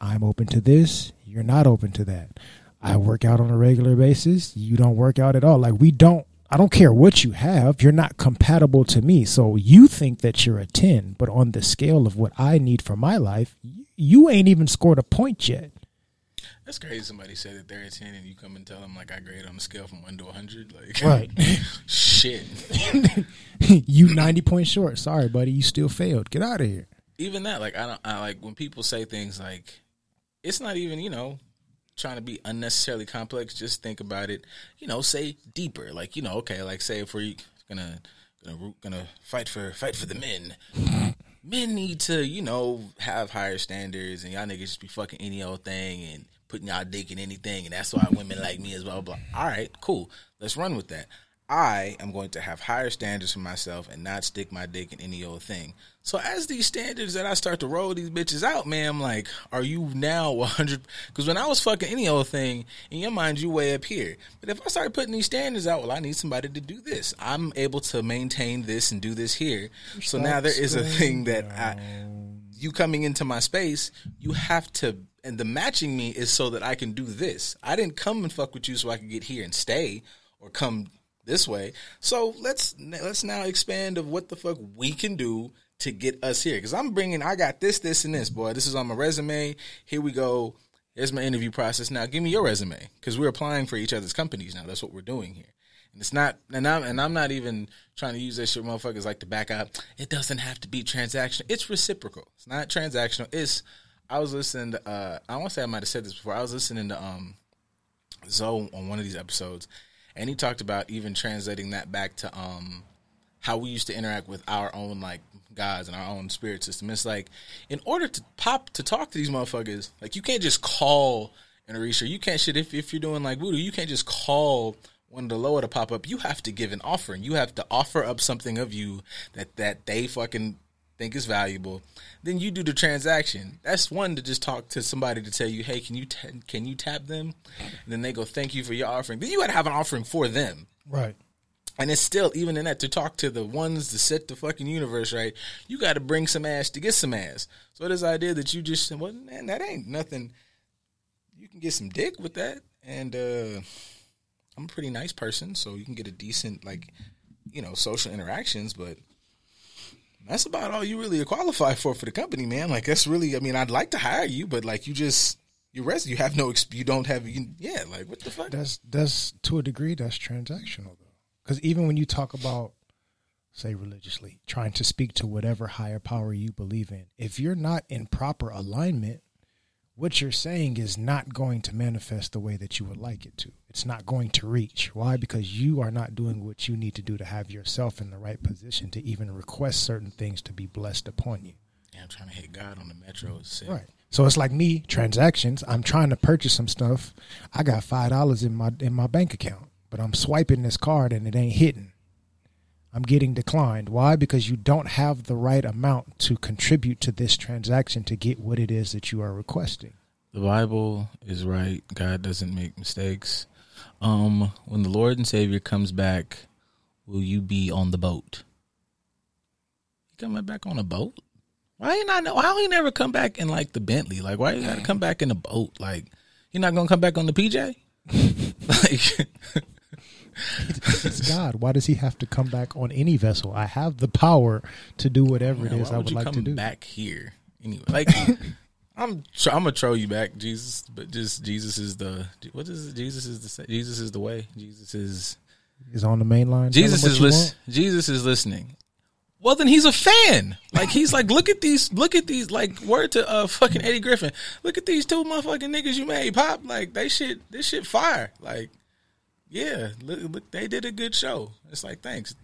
I'm open to this. You're not open to that. I work out on a regular basis. You don't work out at all. Like we don't. I don't care what you have. You're not compatible to me. So you think that you're a ten, but on the scale of what I need for my life, you ain't even scored a point yet. That's crazy. Somebody said that they're a 10 and you come and tell them, like, I grade on a scale from 1 to 100. Like, Right. shit. you ninety points short. Sorry, buddy. You still failed. Get out of here. even that, like I don't, I like when people say things like, it's not even you know trying to be unnecessarily complex. Just think about it. You know, say deeper. Like you know, okay, like say if we're gonna gonna gonna fight for fight for the men. Men need to, you know, have higher standards, and y'all niggas just be fucking any old thing and putting y'all dick in anything, and that's why women like me as well. Blah. All right, cool. Let's run with that. I am going to have higher standards for myself and not stick my dick in any old thing. So as these standards that I start to roll these bitches out, man, I'm like, are you now 100? Because when I was fucking any old thing, in your mind, you way up here. But if I start putting these standards out, well, I need somebody to do this. I'm able to maintain this and do this here. So now there is a thing that I, you coming into my space, you have to, and the matching me is so that I can do this. I didn't come and fuck with you so I could get here and stay or come this way. So let's let's now expand of what the fuck we can do to get us here. Because I'm bringing, I got this, this, and this, boy. This is on my resume. Here we go. Here's my interview process. Now give me your resume because we're applying for each other's companies now. That's what we're doing here. And it's not, and I'm, and I'm not even trying to use that shit, motherfuckers, like to back out. It doesn't have to be transactional. It's reciprocal. It's not transactional. It's. I was listening. To, uh, I want to say I might have said this before. I was listening to um, Zoe on one of these episodes, and he talked about even translating that back to um, how we used to interact with our own like gods and our own spirit system. It's like in order to pop to talk to these motherfuckers, like you can't just call an Orisha. You can't shit if if you're doing like voodoo. You can't just call one of the lower to pop up. You have to give an offering. You have to offer up something of you that that they fucking think is valuable. Then you do the transaction. That's one to just talk to somebody to tell you, hey, can you ta- can you tap them? And then they go, thank you for your offering. Then you got to have an offering for them. Right. And it's still even in that to talk to the ones to set the fucking universe right. You got to bring some ass to get some ass. So this idea that you just well, man, that ain't nothing. You can get some dick with that, and uh I'm a pretty nice person, so you can get a decent like, you know, social interactions. But that's about all you really qualify for for the company, man. Like that's really, I mean, I'd like to hire you, but like you just you rest, you have no, you don't have, you, yeah, like what the fuck? That's that's to a degree that's transactional though, because even when you talk about say religiously trying to speak to whatever higher power you believe in, if you're not in proper alignment, what you're saying is not going to manifest the way that you would like it to. It's not going to reach. Why? Because you are not doing what you need to do to have yourself in the right position to even request certain things to be blessed upon you. Yeah, I'm trying to hit God on the metro. Right. So it's like me transactions. I'm trying to purchase some stuff. I got five dollars in my in my bank account, but I'm swiping this card and it ain't hitting. I'm getting declined. Why? Because you don't have the right amount to contribute to this transaction to get what it is that you are requesting. The Bible is right. God doesn't make mistakes. Um, when the Lord and Savior comes back, will you be on the boat? He coming back on a boat? Why ain't I know? How he never come back in like the Bentley? Like why you gotta come back in a boat? Like he not gonna come back on the PJ? like It's God. Why does he have to come back on any vessel? I have the power to do whatever it Man, is I would like to do. back here anyway? Like, I'm tr- I'm gonna throw you back, Jesus. But just Jesus is the what is it? Jesus is the Jesus is the way. Jesus is Is on the main line. Jesus is you listen. Jesus is listening. Well, then he's a fan. Like he's like, look at these, look at these. Like word to uh fucking Eddie Griffin. Look at these two motherfucking niggas you made pop. Like they shit, this shit fire. Like yeah, look, look, they did a good show. It's like thanks,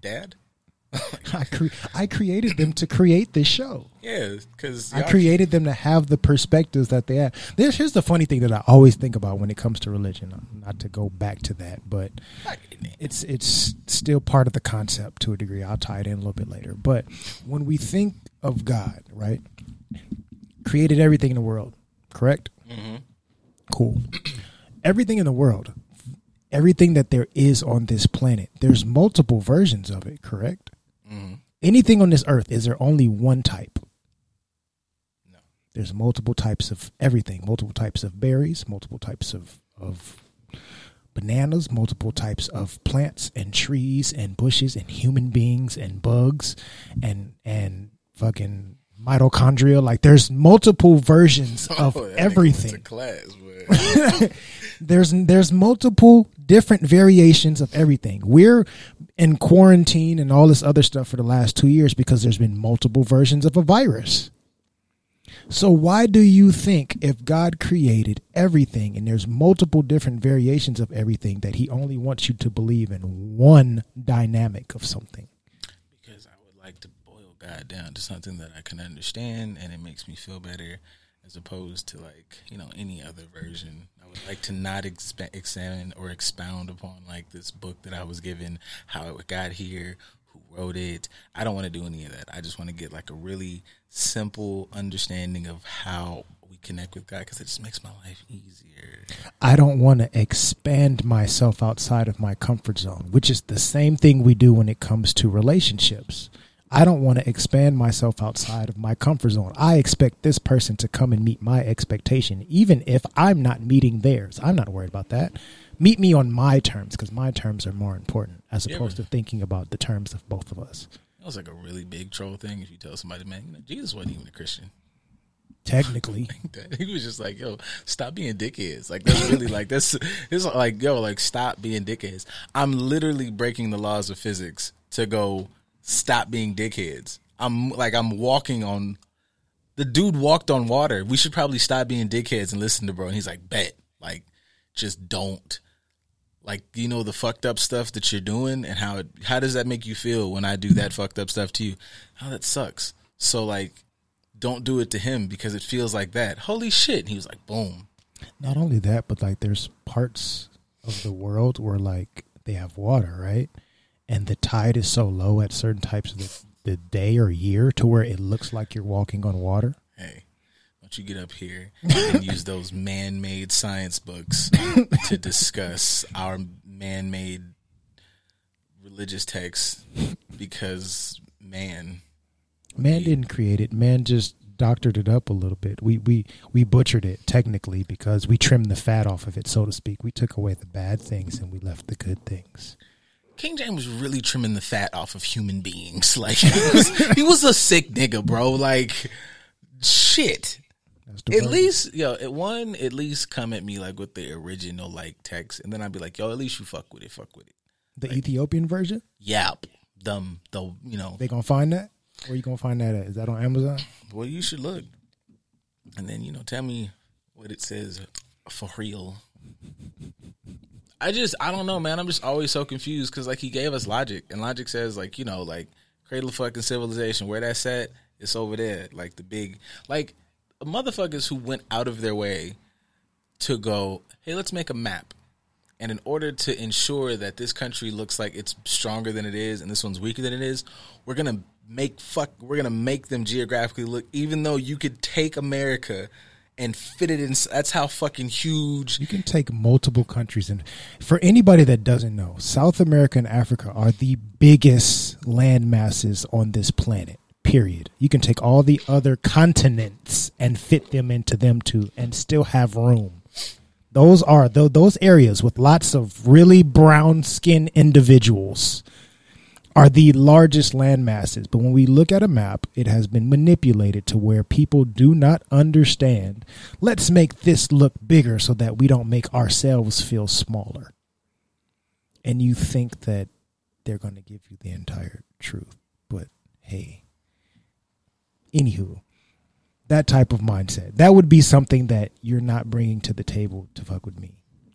Dad. I, cre- I created them to create this show. Yeah, because I created them to have the perspectives that they have. There's here's the funny thing that I always think about when it comes to religion. Not to go back to that, but it's it's still part of the concept to a degree. I'll tie it in a little bit later. But when we think of God, right, created everything in the world, correct? Mm-hmm. Cool. everything in the world, everything that there is on this planet, there's multiple versions of it, correct? Anything on this earth, is there only one type? No. There's multiple types of everything, multiple types of berries, multiple types of, of bananas, multiple types of plants and trees and bushes and human beings and bugs and and fucking mitochondria. Like there's multiple versions of Oh, everything class, there's there's multiple different variations of everything. We're in quarantine and all this other stuff for the last 2 years because there's been multiple versions of a virus. So why do you think if God created everything and there's multiple different variations of everything that he only wants you to believe in one dynamic of something? because I would like to boil God down to something that I can understand and it makes me feel better as opposed to like, you know, any other version. I would like to not expa- examine or expound upon like this book that I was given, how it got here, who wrote it. I don't want to do any of that. I just want to get like a really simple understanding of how we connect with God because it just makes my life easier. I don't want to expand myself outside of my comfort zone, which is the same thing we do when it comes to relationships. I don't want to expand myself outside of my comfort zone. I expect this person to come and meet my expectation, even if I'm not meeting theirs. I'm not worried about that. Meet me on my terms because my terms are more important as Yeah, opposed to thinking about the terms of both of us. That was like a really big troll thing if you tell somebody, man, you know, Jesus wasn't even a Christian. Technically, he was just like, yo, stop being dickheads. Like that's really like that's it's like yo, like stop being dickheads. I'm literally breaking the laws of physics to go stop being dickheads. I'm like I'm walking on the dude walked on water. We should probably stop being dickheads and listen to bro. And he's like, bet. Like, just don't. Like, you know the fucked up stuff that you're doing and how it how does that make you feel when I do that fucked up stuff to you? How that sucks. So like don't do it to him because it feels like that. Holy shit. And he was like, boom. not only that, but like there's parts of the world where like they have water, right? And the tide is so low at certain types of the, the day or year to where it looks like you're walking on water. Hey, don't you get up here and use those man made science books to discuss our man made religious texts because man Man didn't create it. Man just doctored it up a little bit. We we we butchered it technically because we trimmed the fat off of it, so to speak. We took away the bad things and we left the good things. King James was really trimming the fat off of human beings. Like he was, he was a sick nigga, bro. Like shit. That's At least, yo, at one, at least come at me like with the original like text, and then I'd be like, yo, at least you fuck with it, fuck with it. the Ethiopian version. Yap, them, the you know, They gonna find that? Where you gonna find that at? Is that on Amazon? well, you should look, and then you know, tell me what it says for real. I just, I don't know, man. I'm just always so confused because like he gave us logic, and logic says like you know, like cradle of fucking civilization, where that's at, it's over there, like the big, like motherfuckers who went out of their way to go, hey, let's make a map. And in order to ensure that this country looks like it's stronger than it is and this one's weaker than it is, we're gonna make fuck we're gonna make them geographically look even though you could take America and fit it in that's how fucking huge You can take multiple countries, and for anybody that doesn't know, South America and Africa are the biggest land masses on this planet. Period. You can take all the other continents and fit them into them too, and still have room. Those are tho- those areas with lots of really brown skin individuals are the largest land masses. But when we look at a map, it has been manipulated to where people do not understand. Let's make this look bigger so that we don't make ourselves feel smaller. And you think that they're going to give you the entire truth. But hey, anywho, that type of mindset, that would be something that you're not bringing to the table to fuck with me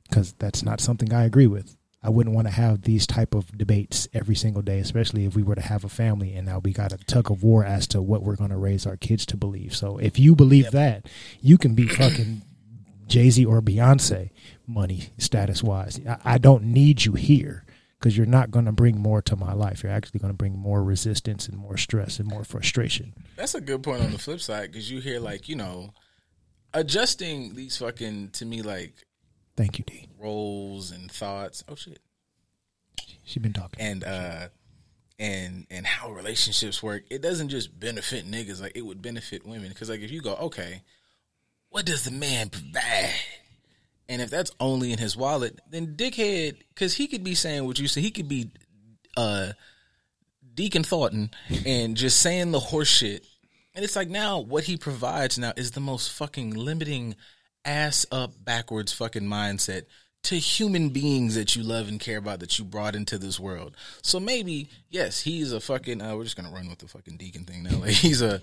because that's not something I agree with. I wouldn't want to have these type of debates every single day, especially if we were to have a family and now we got a tug of war as to what we're going to raise our kids to believe. So if you believe that, you can be fucking Jay Z or Beyonce, money status wise. I, I don't need you here because you're not going to bring more to my life. You're actually going to bring more resistance and more stress and more frustration. That's a good point on the flip side because you hear like you know, adjusting these fucking to me like Thank you, D. roles and thoughts. Oh shit, She been talking. and uh, and and how relationships work. It doesn't just benefit niggas like it would benefit women because like if you go okay, what does the man provide? And if that's only in his wallet, then dickhead, because he could be saying what you say. He could be uh Deacon Thornton and just saying the horse shit. And it's like now what he provides now is the most fucking limiting ass up backwards fucking mindset to human beings that you love and care about that you brought into this world. So maybe, yes, he's a fucking uh, we're just gonna run with the fucking deacon thing now. Like he's a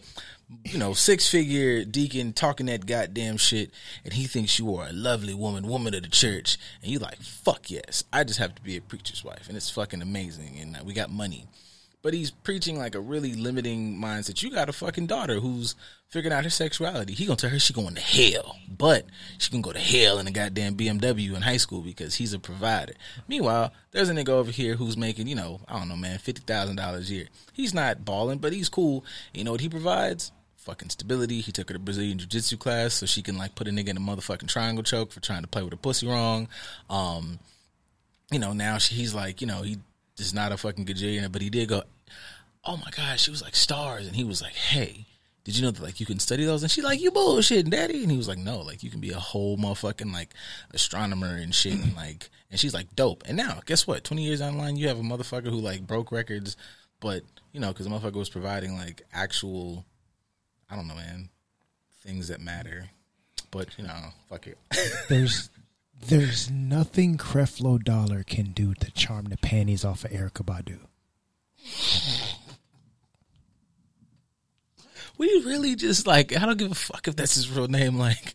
you know, six figure deacon talking that goddamn shit and he thinks you are a lovely woman, woman of the church, and you like, fuck yes. I just have to be a preacher's wife and it's fucking amazing and uh, we got money but he's preaching like a really limiting mindset. You got a fucking daughter who's figuring out her sexuality. He gonna tell her she going to hell, but she can go to hell in a goddamn BMW in high school because he's a provider. Meanwhile, there's a nigga over here who's making, you know, I don't know, man, fifty thousand dollars a year. He's not balling, but he's cool. You know what he provides? Fucking stability. He took her to Brazilian jiu jitsu class so she can like put a nigga in a motherfucking triangle choke for trying to play with her pussy wrong. Um, you know, now she, he's like, you know, he is not a fucking gajillionaire, but he did go, oh my gosh, she was like stars. And he was like, hey, did you know that like you can study those? And she like, you bullshitting, daddy. And he was like, no, like you can be a whole motherfucking like astronomer and shit. And like, and she's like, dope. And now, guess what? 20 years online, you have a motherfucker who like broke records but you know, because the motherfucker was providing like actual, I don't know, man, things that matter. But you know, fuck it. There's there's nothing Creflo Dollar can do to charm the panties off of Erykah Badu. we really just like I don't give a fuck if that's his real name. Like,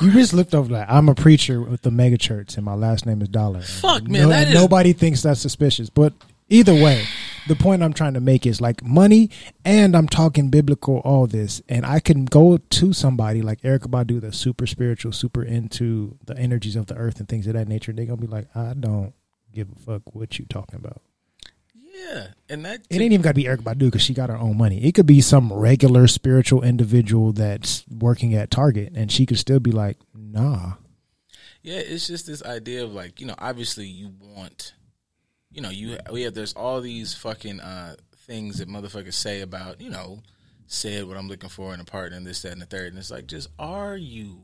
You just looked over like I'm a preacher with the mega church and my last name is Dollar. Fuck, man, that is- nobody thinks that's suspicious. But either way, the point I'm trying to make is like money and I'm talking biblical all this and I can go to somebody like Erykah Badu that's super spiritual, super into the energies of the earth and things of that nature. They're gonna be like, I don't give a fuck what you talking about. yeah, and that It ain't even got to be Erykah Badu because she got her own money. It could be some regular spiritual individual that's working at Target, and she could still be like, "Nah, Yeah, it's just this idea of like, you know, obviously you want, you know, you we have there's all these fucking uh things that motherfuckers say about, you know, said what I'm looking for in a partner and this, that, and the third, and it's like, just are you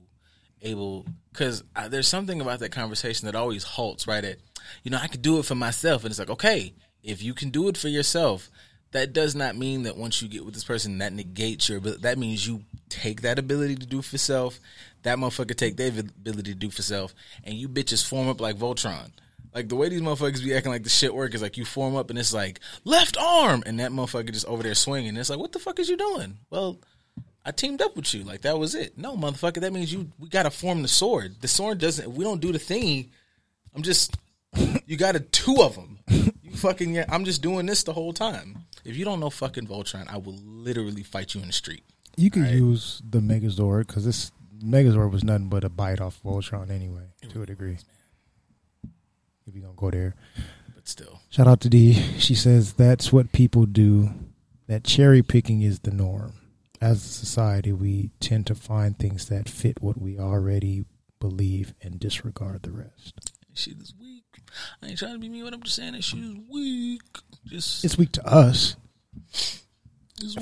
able? Because there's something about that conversation that always halts right at, you know, I could do it for myself, and it's like, okay, if you can do it for yourself. That does not mean that once you get with this person, that negates your ability. That means you take that ability to do for self, that motherfucker take their ability to do for self, and you bitches form up like Voltron. Like the way these motherfuckers be acting like the shit work is like you form up and it's like left arm, and that motherfucker just over there swinging. It's like what the fuck is you doing? Well, I teamed up with you. Like that was it. No, motherfucker, that means you we gotta form the sword. The sword doesn't. If we don't do the thingy, I'm just. You got a two of them. You fucking. yeah, I'm just doing this the whole time. If you don't know fucking Voltron, I will literally fight you in the street. you could use the Megazord because this Megazord was nothing but a bite off Voltron anyway, to a degree." If you gonna go there, But still, shout out to D. She says that's what people do. That cherry picking is the norm. As a society, we tend to find things that fit what we already believe and disregard the rest. shit is weak. I ain't trying to be mean, but I'm just saying that shit is weak. Just It's weak to us.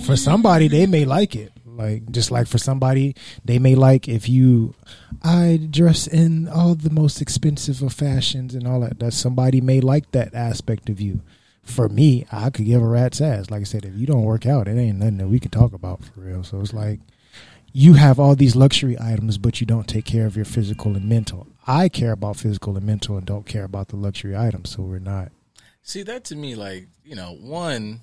For somebody they may like it. Like just like for somebody they may like if you i dress in all the most expensive of fashions and all that that somebody may like that aspect of you. For me i could give a rat's ass. Like i said if you don't work out it ain't nothing that we can talk about for real. So it's like you have all these luxury items but you don't take care of your physical and mental. I care about physical and mental and don't care about the luxury items so we're not. See that to me, like you know, one.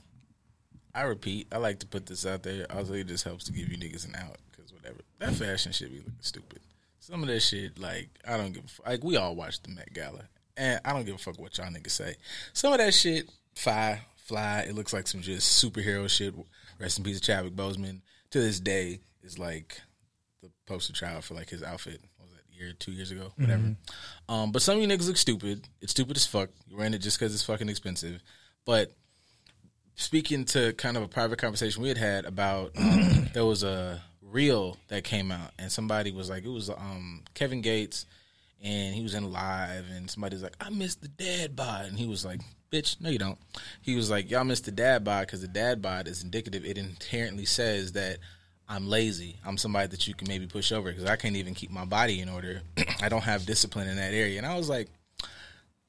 I repeat, I like to put this out there. Also, it just helps to give you niggas an out because whatever that fashion shit be looking stupid. Some of that shit, like I don't give a fuck. Like we all watch the Met Gala, and I don't give a fuck what y'all niggas say. Some of that shit, fly, fly. It looks like some just superhero shit. Rest in peace, Chadwick Boseman. To this day, is like the poster child for like his outfit. What was that year, two years ago, whatever. Um, but some of you niggas look stupid. It's stupid as fuck. You ran it just because it's fucking expensive. But speaking to kind of a private conversation we had had about um, there was a reel that came out and somebody was like it was um Kevin Gates and he was in live and somebody's like I missed the dad bod. And he was like bitch no you don't. He was like y'all missed the dad bod because the dad bod is indicative. It inherently says that I'm lazy. I'm somebody that you can maybe push over because I can't even keep my body in order. I don't have discipline in that area. And I was like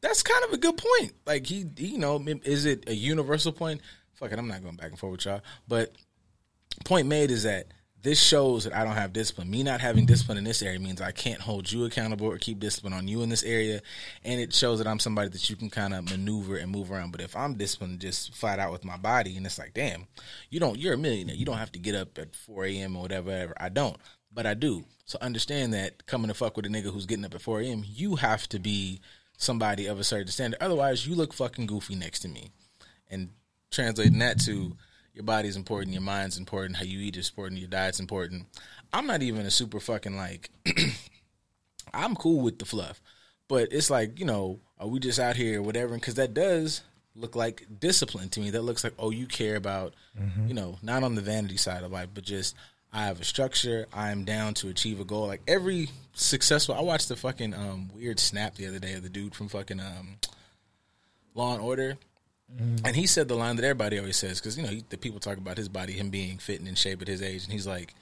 that's kind of a good point. Like he, he, you know, is it a universal point? Fuck it, I'm not going back and forth with y'all. But point made is that this shows that I don't have discipline. Me not having discipline in this area means I can't hold you accountable or keep discipline on you in this area, and it shows that I'm somebody that you can kind of maneuver and move around. But if I'm disciplined just flat out with my body, and it's like, damn, you don't, you're a millionaire. You don't have to get up at 4 a.m. or whatever. whatever. I don't, but I do. So understand that coming to fuck with a nigga who's getting up at 4 a.m., you have to be somebody of a certain standard. Otherwise, you look fucking goofy next to me. And translating that to your body's important, your mind's important, how you eat is important, your diet's important. I'm not even a super fucking like. I'm cool with the fluff, but it's like you know, are we just out here or whatever? Because that does look like discipline to me. That looks like oh, you care about mm-hmm. you know, not on the vanity side of life, but just I have a structure. I am down to achieve a goal. Like every successful, I watched the fucking um, weird snap the other day of the dude from fucking um, Law and Order. And he said the line that everybody always says because you know he, the people talk about his body, him being fit and in shape at his age, and he's like,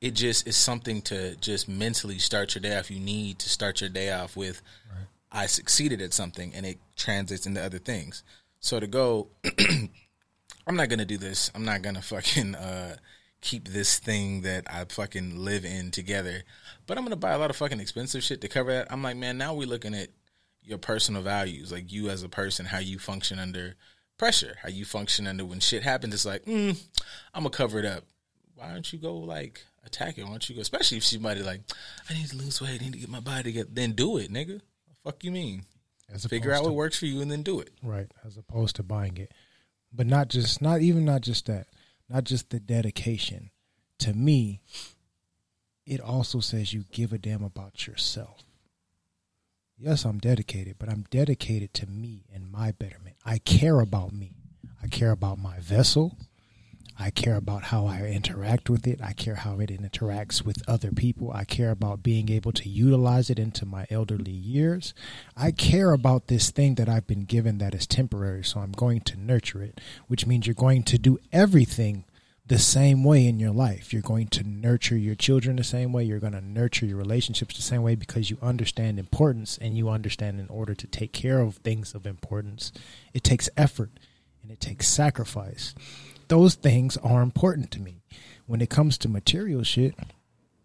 it just is something to just mentally start your day off. You need to start your day off with, I succeeded at something, and it translates into other things. So to go, I'm not gonna do this. I'm not gonna fucking uh, keep this thing that I fucking live in together. But I'm gonna buy a lot of fucking expensive shit to cover that. I'm like, man, now we're looking at your personal values, like you as a person, how you function under pressure, how you function under when shit happens. It's like, mm, I'm gonna cover it up. Why don't you go like attack it? Why don't you go? Especially if somebody like, I need to lose weight, I need to get my body together. Then do it, nigga. fuck you mean? As Figure out what to- works for you and then do it. right as opposed to buying it but not just not even not just that not just the dedication. To me it also says you give a damn about yourself. Yes i'm dedicated but i'm dedicated to me and my betterment. I care about me. I care about my vessel I care about how I interact with it. I care how it interacts with other people. I care about being able to utilize it into my elderly years. I care about this thing that I've been given that is temporary, so I'm going to nurture it, which means you're going to do everything the same way in your life. You're going to nurture your children the same way. You're going to nurture your relationships the same way because you understand importance and you understand in order to take care of things of importance, it takes effort and it takes sacrifice those things are important to me. When it comes to material shit,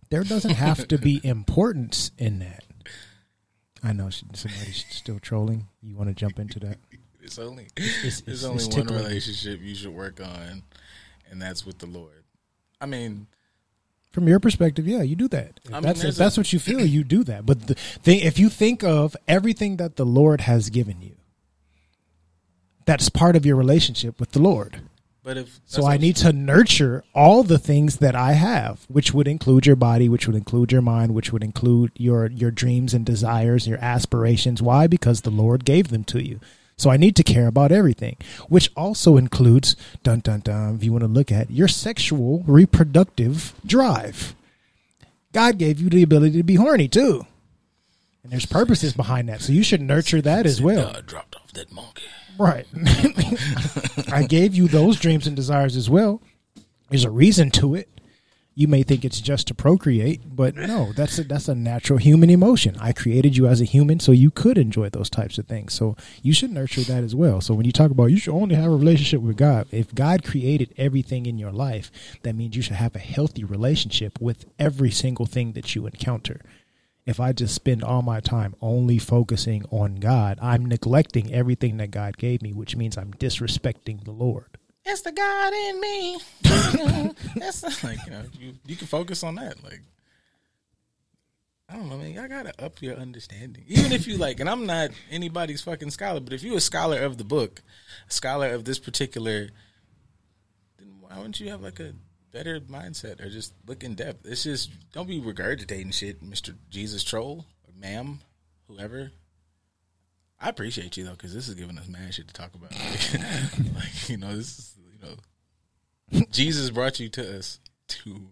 there doesn't have to be importance in that. I know somebody's still trolling. You want to jump into that? It's only it's- there's it's- only it's one relationship you should work on, and that's with the Lord. I mean, From your perspective, yeah, you do that. If I mean, that's if that's a- what you feel, you do that. But the thing, if you think of everything that the Lord has given you, that's part of your relationship with the Lord. But if So I need to nurture all the things that I have, which would include your body, which would include your mind, which would include your your dreams and desires, your aspirations. Why? Because the Lord gave them to you. So I need to care about everything, which also includes dun dun dun. If you want to look at your sexual reproductive drive, God gave you the ability to be horny too, and there's purposes behind that. So you should nurture that as well. God dropped off that monkey. Right. I gave you those dreams and desires as well. There's a reason to it. You may think it's just to procreate, but no, that's a, that's a natural human emotion. I created you as a human so you could enjoy those types of things. So you should nurture that as well. So when you talk about you should only have a relationship with God, if God created everything in your life, that means you should have a healthy relationship with every single thing that you encounter if I just spend all my time only focusing on God, I'm neglecting everything that God gave me, which means I'm disrespecting the Lord. It's the God in me. That's like you know you you can focus on that. Like I don't know, man. I gotta up your understanding. Even if you like, and I'm not anybody's fucking scholar, but if you're a scholar of the book, a scholar of this particular, then why wouldn't you have like a better mindset or just look in depth? It's just don't be regurgitating shit, Mister Jesus Troll or Ma'am, whoever. I appreciate you though, because this is giving us mad shit to talk about. Like, like, you know, this is you know, Jesus brought you to us to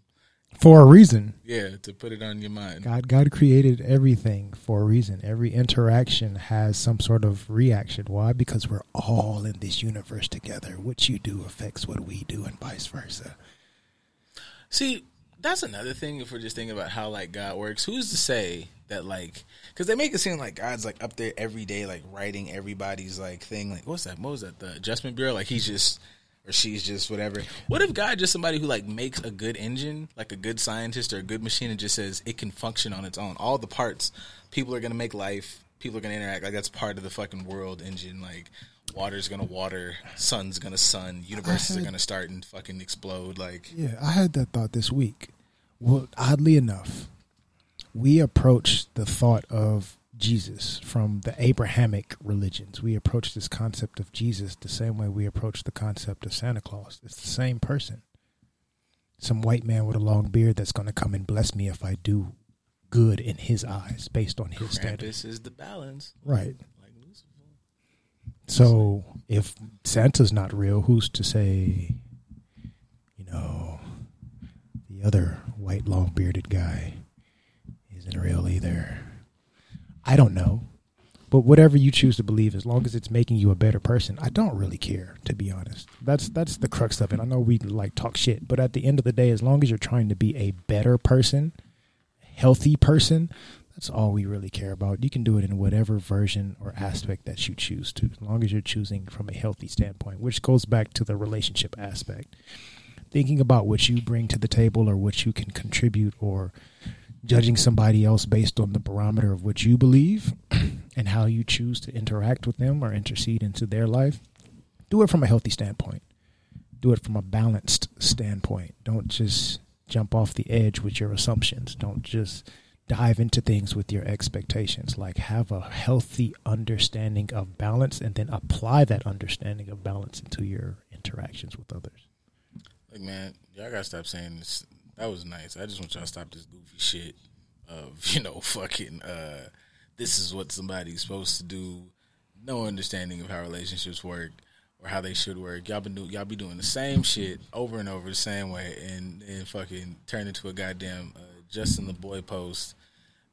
For a reason. yeah to put it on your mind. God God created everything for a reason. Every interaction has some sort of reaction. Why? Because we're all in this universe together. What you do affects what we do and vice versa. See, that's another thing. If we're just thinking about how like God works, who's to say that like because they make it seem like God's like up there every day, like writing everybody's like thing. Like what's that? What was that? The Adjustment Bureau? Like he's just or she's just whatever. What if God just somebody who like makes a good engine, like a good scientist or a good machine, and just says it can function on its own. All the parts, people are gonna make life. People are gonna interact. Like that's part of the fucking world engine. Like water's gonna water, sun's gonna sun, universes are gonna start and fucking explode. Like Yeah, I had that thought this week. Well, oddly enough, we approach the thought of Jesus from the Abrahamic religions. We approach this concept of Jesus the same way we approach the concept of Santa Claus. It's the same person. Some white man with a long beard that's going to come and bless me if I do good in his eyes based on his standards. This is the balance. Right. So if Santa's not real, who's to say, you know, the other white long bearded guy isn't real either? I don't know. But whatever you choose to believe, as long as it's making you a better person, I don't really care, to be honest. That's that's the crux of it. I know we like talk shit, but at the end of the day, as long as you're trying to be a better person, healthy person, That's all we really care about. You can do it in whatever version or aspect that you choose to, as long as you're choosing from a healthy standpoint, which goes back to the relationship aspect. Thinking about what you bring to the table or what you can contribute or judging somebody else based on the barometer of what you believe and how you choose to interact with them or intercede into their life. Do it from a healthy standpoint. Do it from a balanced standpoint. Don't just jump off the edge with your assumptions. Don't just dive into things with your expectations. Like have a healthy understanding of balance and then apply that understanding of balance into your interactions with others. Like man, y'all gotta stop saying this. That was nice. I just want y'all to stop this goofy shit of you know fucking. uh This is what somebody's supposed to do. No understanding of how relationships work or how they should work. Y'all been do, y'all be doing the same shit over and over the same way, and and fucking turn into a goddamn uh, Justin the boy post,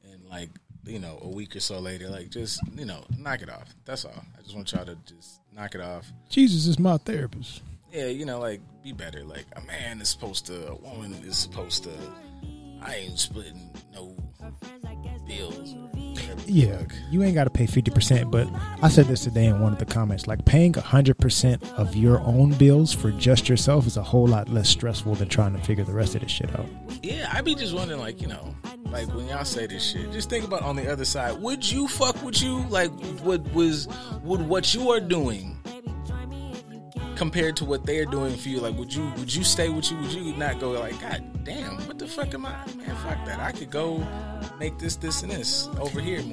and like you know a week or so later, like just you know knock it off. That's all. I just want y'all to just knock it off. Jesus is my therapist. Yeah, you know, like be better. Like a man is supposed to, a woman is supposed to. I ain't splitting no bills. Yeah, you ain't got to pay 50%, but I said this today in one of the comments. Like paying 100% of your own bills for just yourself is a whole lot less stressful than trying to figure the rest of this shit out. Yeah, I be just wondering, like, you know, like when y'all say this shit, just think about on the other side. Would you fuck with you? Like, would was would what you are doing compared to what they're doing for you? Like, would you would you stay with you? Would you not go like, God damn, what the fuck am I? Man, fuck that. I could go make this, this, and this over here.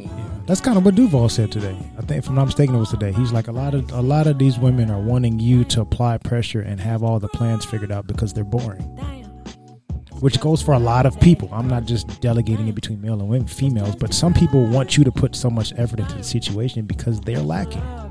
That's kind of what Duval said today. I think, if I'm not mistaken, it was today. He's like a lot of a lot of these women are wanting you to apply pressure and have all the plans figured out because they're boring. Which goes for a lot of people. I'm not just delegating it between male and women, females, but some people want you to put so much effort into the situation because they're lacking.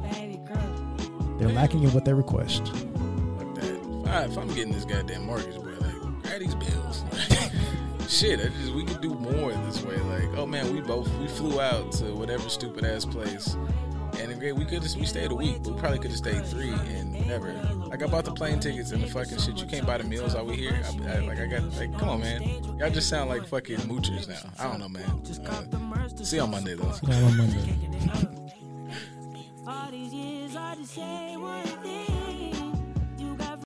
They're lacking in what they request. Fuck that. If, I, if I'm getting this goddamn mortgage, boy, like, grab these bills. Shit, I just we could do more this way. Like, oh man, we both we flew out to whatever stupid ass place, and it- we could just we stayed a week. but We probably could have stayed three and never. Like I bought the plane tickets and the fucking shit. You can't buy the meals out we here. I, I, like I got like, come on, man. Y'all just sound like fucking moochers now. I don't know, man. Uh, see you on Monday though. See on Monday. to say what